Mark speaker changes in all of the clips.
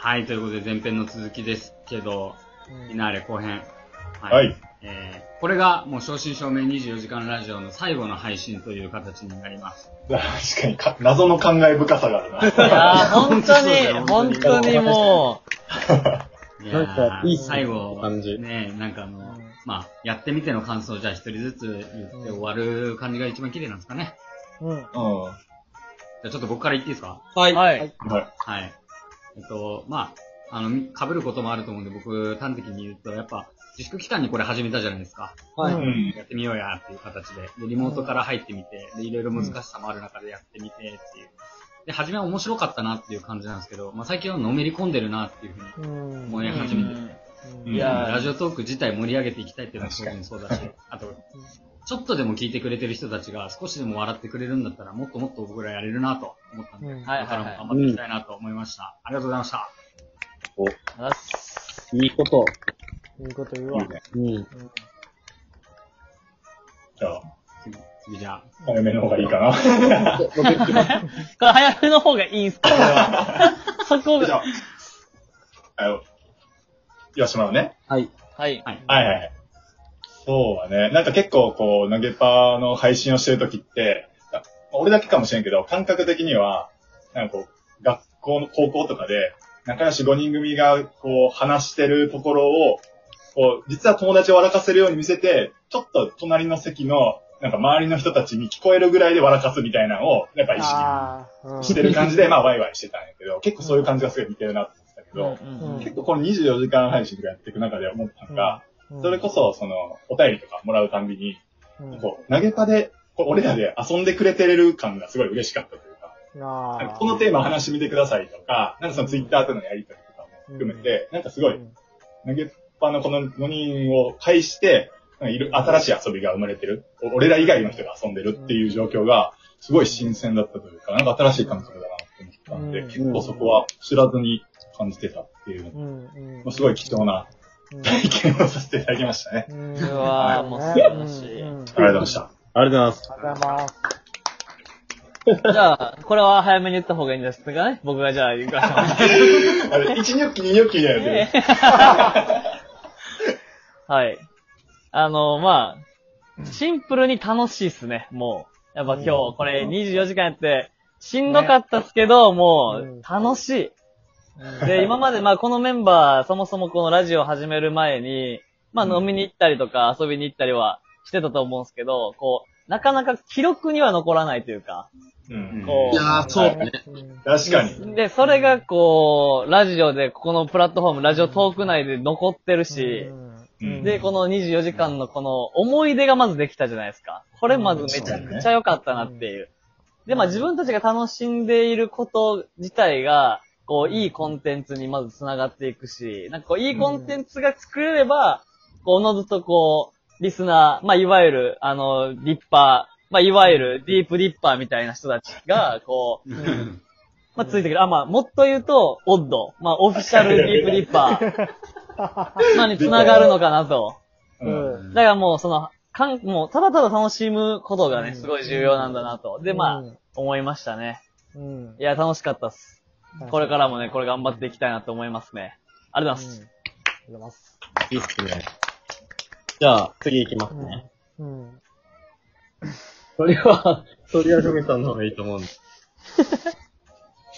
Speaker 1: はい、ということで前編の続きですけど、フィナーレ後編。
Speaker 2: はい。
Speaker 1: えー、これがもう正真正銘24時間ラジオの最後の配信という形になります。
Speaker 2: 確かにか、謎の考え深さがあるな。
Speaker 3: いやー、本当に、
Speaker 1: 本
Speaker 3: 本
Speaker 1: 当に
Speaker 3: も
Speaker 1: いやー
Speaker 4: なんかいい
Speaker 1: 最後、
Speaker 4: 感じ
Speaker 1: ね、なんかあの、まあ、やってみての感想をじゃあ一人ずつ言って終わる感じが一番綺麗なんですかね。
Speaker 5: うん。
Speaker 2: うん。
Speaker 1: じゃあちょっと僕から言っていいですか？
Speaker 4: は
Speaker 3: う、はい。
Speaker 2: はい。
Speaker 1: はい。えっと、まあ、あの、み被ることもあると思うんで、僕、端的に言うと、やっぱ、自粛期間にこれ始めたじゃないですか。
Speaker 4: はい。
Speaker 5: うん
Speaker 2: うん。
Speaker 1: やってみようやっていう形で。で、リモートから入ってみて、で、いろいろ難しさもある中でやってみてっていう。で、初めは面白かったなっていう感じなんですけど、まあ最近はのめり込んでるなっていうふうに
Speaker 5: うん。
Speaker 1: 思い始めてて。
Speaker 2: うん
Speaker 3: いやー
Speaker 1: ラジオトーク自体盛り上げていきたいっていうのは当然そうだし、あと、ちょっとでも聞いてくれてる人たちが少しでも笑ってくれるんだったら、もっともっと僕らやれるなと思ったんで、
Speaker 5: うん
Speaker 1: これからも頑張っていきたいなと思いました。ありがとうございました。
Speaker 3: あっす
Speaker 4: いいこと。
Speaker 5: いいこと言うわ。
Speaker 2: いいね。
Speaker 4: うん。
Speaker 2: じゃあ、
Speaker 1: 次、次じゃあ。
Speaker 2: 早めの方がいいかな。
Speaker 3: これ早めの方がいいんすか？これは。そこが。
Speaker 2: じゃあ、あの、言わしてもらうね。
Speaker 4: はい。
Speaker 3: はい。
Speaker 1: はい。
Speaker 2: はいはいはい。そうだね。なんか結構こう、投げパの配信をしてるときって、あ俺だけかもしれんけど、感覚的には、なんかこう、学校の高校とかで、仲良し5人組がこう、話してるところを、こう、実は友達を笑かせるように見せて、ちょっと隣の席の、なんか周りの人たちに聞こえるぐらいで笑かすみたいなのを、やっぱ意識してる感じで、まあワイワイしてたんやけど、結構そういう感じがすごい似てるなって思ったけど、
Speaker 3: うんうん。
Speaker 2: 結構この24時間配信とかやっていく中で思ったのが、
Speaker 5: うん
Speaker 2: それこそ、その、お便りとかもらうたんびに、
Speaker 5: うん。
Speaker 2: こう、投げパで、俺らで遊んでくれてる感がすごい嬉しかったというか、
Speaker 5: ああ
Speaker 2: なんかこのテーマ話してみてくださいとか、なんかそのツイッターとのやりとりとかも含めて、なんかすごい、投げパのこの5人を介して、いる新しい遊びが生まれてる。お俺ら以外の人が遊んでるっていう状況が、すごい新鮮だったというか、なんか新しい感覚だなって思ったんで、
Speaker 5: うん。
Speaker 2: 結構そこは知らずに感じてたっていう。まあすごい貴重な
Speaker 5: うん
Speaker 2: 体験をさせていただきましたね。
Speaker 5: う
Speaker 3: わーもう素晴らしい
Speaker 2: ありがとうございました。
Speaker 4: ありがとうございます。
Speaker 5: ありがとうございます。
Speaker 3: じゃあ、これは早めに言った方がいいんですかね僕がじゃあ言うから。
Speaker 2: あれ、1ニョッキ2ニョッキみたいになってる。
Speaker 3: はい。あの、まあ、シンプルに楽しいっすね、もう。やっぱ今日、これ24時間やって、しんどかったっすけど、もう、楽しい。で、今までまあこのメンバー、そもそもこのラジオ始める前に、まあ飲みに行ったりとか遊びに行ったりはしてたと思うんですけど、こう、なかなか記録には残らないというか、
Speaker 2: うん。
Speaker 3: こう
Speaker 4: いやー、そうね。
Speaker 5: うん
Speaker 2: 確かに。
Speaker 3: で、それがこう、ラジオで、ここのプラットフォーム、ラジオトーク内で残ってるし、
Speaker 2: うん
Speaker 3: で、この24時間のこの思い出がまずできたじゃないですか。これまずめちゃくちゃ良かったなっていう。で、まあ自分たちが楽しんでいること自体が、こう、いいコンテンツにまず繋がっていくし、なんかこう、いいコンテンツが作れれば、こう、おのずとこう、リスナー、まあいわゆる、あの、リッパー、まあいわゆるディープリッパーみたいな人たちが、こう、まあついてくる。あ、まあもっと言うと、オッド。まあオフィシャルディープリッパー。まあに繋がるのかなと。
Speaker 2: うん。
Speaker 3: だからもうその、かん、もうただただ楽しむことがね、すごい重要なんだなと。で、まあ、思いましたね。
Speaker 5: うん。
Speaker 3: いや、楽しかったっす。これからもね、これ頑張っていきたいなと思いますね。ありがとうございます。
Speaker 5: ありがとうございます。
Speaker 4: いいっすね。じゃあ、次行きますね。
Speaker 5: うん。
Speaker 4: それは、それはふみさんの方がいいと思うんです。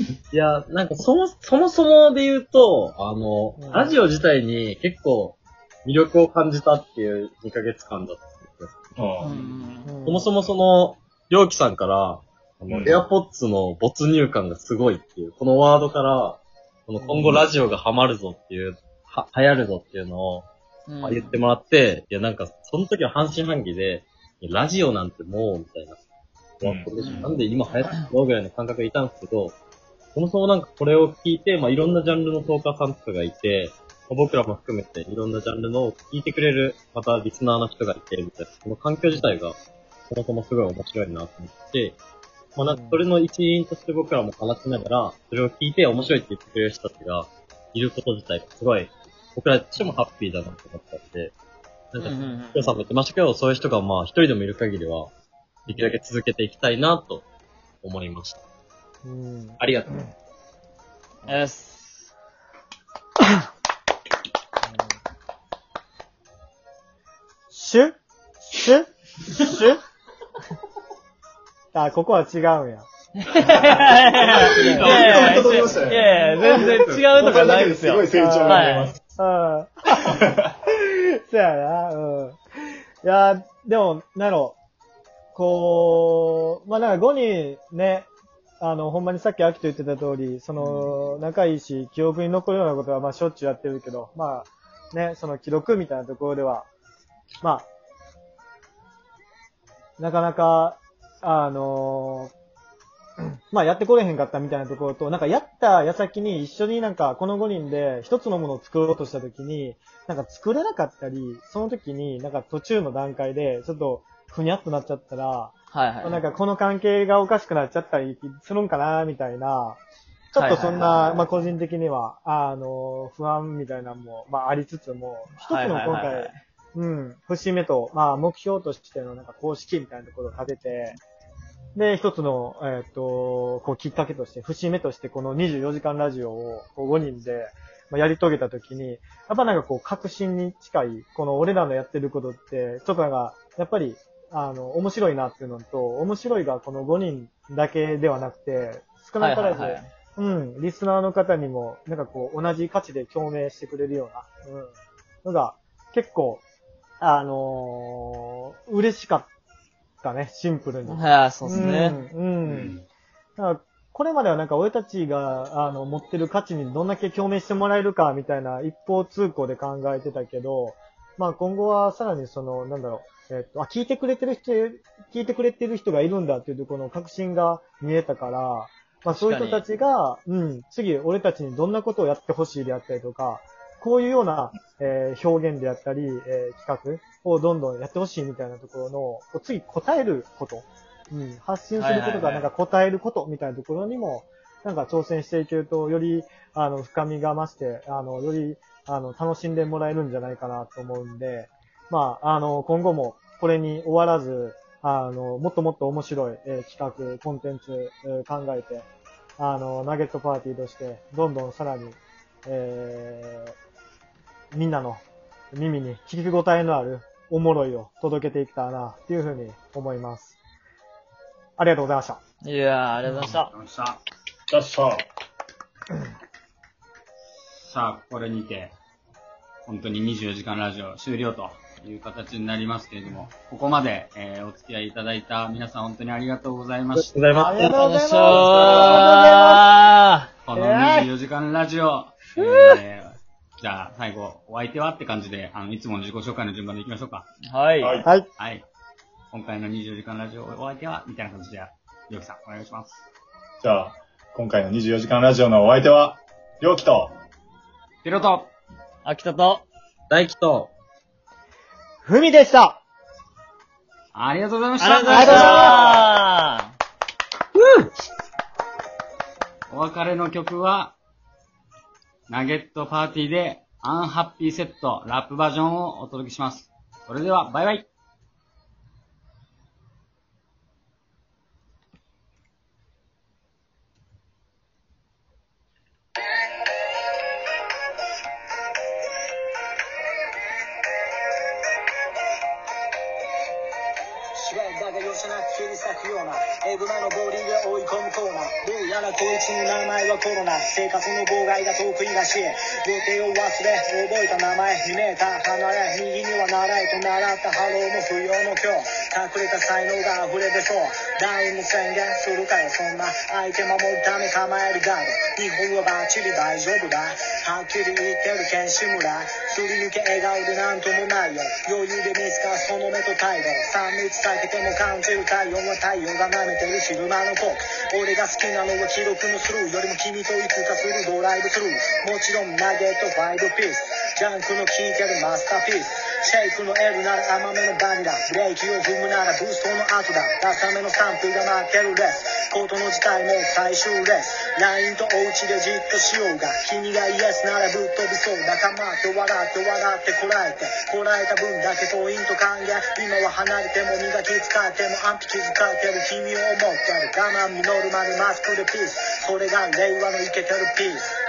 Speaker 4: いや、なんかそも、そもそもで言うと、あの、
Speaker 5: うん
Speaker 4: ラジオ自体に結構魅力を感じたっていう2ヶ月間だったんですよ。
Speaker 2: うん
Speaker 4: そもそもその、りょうきさんから、あの、
Speaker 2: うん
Speaker 4: AirPods の没入感がすごいっていう、このワードから、この今後ラジオがハマるぞっていう、は、流行るぞっていうのを、あ言ってもらって、いやなんか、その時は半信半疑で、ラジオなんてもう、みたいな。なんで今流行ってるのぐらいの感覚がいたんですけど、そもそもなんかこれを聞いて、まあいろんなジャンルのトーカーさんとかがいて、まあ僕らも含めていろんなジャンルの聞いてくれる、またリスナーの人がいて、みたいな、その環境自体が、そもそもすごい面白いなと思って、まあなんかそれの一員として僕らも話しながら、それを聞いて面白いって言ってくれる人たちがいること自体がすごい、僕らとしてもハッピーだなと思ったんで、なんか
Speaker 3: うんうんうん
Speaker 4: きょうさんも言ってましたけど、そういう人がまあ一人でもいる限りは、できるだけ続けていきたいなと思いました。
Speaker 5: うん。
Speaker 4: ありがとう。
Speaker 3: よし。
Speaker 5: シュシュシュあ、ここは違うんや。
Speaker 3: いやいや、全然違うとかないですよ。
Speaker 2: すごい成長がます。
Speaker 5: は、うん。そうやな、うん。いや、でも、なろう。こう、まあ、なんか5人ね、あの、ほんまにさっき秋と言ってた通り、その、仲いいし、記憶に残るようなことは、まあ、しょっちゅうやってるけど、まあ、ね、その記録みたいなところでは、まあ、なかなかあのまあやってこれへんかったみたいなところと、なんかやった矢先に一緒になんかこの5人で一つのものを作ろうとした時に、なんか作れなかったり、その時になんか途中の段階でちょっとふにゃっとなっちゃったら、
Speaker 3: はいはい。
Speaker 5: なんかこの関係がおかしくなっちゃったりするんかな、みたいな、ちょっとそんな、まあ個人的には、あの、不安みたいなのも、まあありつつも、一つの今回
Speaker 3: い、
Speaker 5: うん、節目と、まあ目標としてのなんか公式みたいなところを立てて、で、一つの、えっ、と、こうきっかけとして、節目としてこの24時間ラジオをこう5人で、まあ、やり遂げたときに、やっぱなんかこう確信に近い、この俺らのやってることって、ちょっとなんか、やっぱり、あの、面白いなっていうのと、面白いがこの5人だけではなくて、少なからず、
Speaker 3: はいはいはい。
Speaker 5: うん、リスナーの方にも、なんかこう、同じ価値で共鳴してくれるような、うん、のが、結構、あのー嬉しかったね、シンプルに。
Speaker 3: はい、そうですね。
Speaker 5: うん。うん。だからこれまではなんか俺たちが、あの、持ってる価値にどんだけ共鳴してもらえるかみたいな一方通行で考えてたけど、まあ今後はさらにその、なんだろう、えっと、あ、聞いてくれてる人、聞いてくれてる人がいるんだっていうところの確信が見えたから、まあそういう人たちが、うん、次俺たちにどんなことをやってほしいであったりとか、こういうような、えー表現であったり、えー企画をどんどんやってほしいみたいなところの、こう次答えること、うん、発信することがなんか答えることみたいなところにも、なんか挑戦していけると、より、あの、深みが増して、あの、より、あの、楽しんでもらえるんじゃないかなと思うんで、まあ、あの、今後もこれに終わらず、あの、もっともっと面白い、えー企画、コンテンツ、えー考えて、あの、ナゲットパーティーとして、どんどんさらに、えー、みんなの耳に聞き応えのあるおもろいを届けていけたらな、っていうふうに思います。ありがとうございました。
Speaker 3: いやー、ありがとうございま
Speaker 1: ありがとうございました。さあ、これにて、本当に24時間ラジオ終了という形になりますけれども、ここまで、えーお付き合いいただいた皆さん本当にありがとうございました。
Speaker 4: ございます。
Speaker 5: ありがとうございます。
Speaker 3: した。
Speaker 5: あ
Speaker 1: この
Speaker 5: えー
Speaker 1: 24時間ラジオ、えーじゃあ最後、お相手はって感じで、あの、いつもの自己紹介の順番でいきましょうか。
Speaker 3: はい。
Speaker 2: はい
Speaker 5: はい。
Speaker 1: はい。今回の24時間ラジオ、お相手はみたいな感じで、りょうきさん、お願いします。
Speaker 2: じゃあ、今回の24時間ラジオのお相手は、りょうきと、
Speaker 1: ピロト
Speaker 3: 秋田と、
Speaker 4: 大輝と、
Speaker 5: ふみでした
Speaker 1: ありがとうございまし
Speaker 3: あ
Speaker 1: た
Speaker 3: りがとうございました。
Speaker 1: お別れの曲は、ナゲットパーティーで、アンハッピーセット、ラップバージョンをお届けします。それでは、バイバイ
Speaker 6: だが容赦なく切り裂くようなエブマのボーリングで追い込むコーナー。どうやらこいつの名前はコロナ生活の妨害が得意らしい予定を忘れ覚えた名前2メーター離れ右には習いと習ったハローも不要の今日。隠れた才能が溢れ出そうダウンも宣言するかよそんな相手守るため構えるガード日本はバッチリ大丈夫だはっきり言ってる剣士村すり抜け笑顔でなん。ともないよ余裕で見つかるその目と態度3密避けても感じる体温は太陽が舐めてる昼間のコーク俺が好きなのは記録のスルーよりも君といつかするドライブスルー。もちろんナゲット5ピース。ジャンクの効いてるマスターピース。シェイクの L なら甘めのバニラ。ブレーキを踏むならブーストの後だ。ダサめのスタンプが待ってるレスコートの事態も最終レス LINE とお家でじっとしようが。君がイエスならぶっ飛びそう仲間って笑って笑ってこらえて。こらえた分だけポイント還元。今は離れても磨き使っても安否気遣ってる。君を思ってる。我慢実るまでマスクでピース。それが令和のイケてるピース。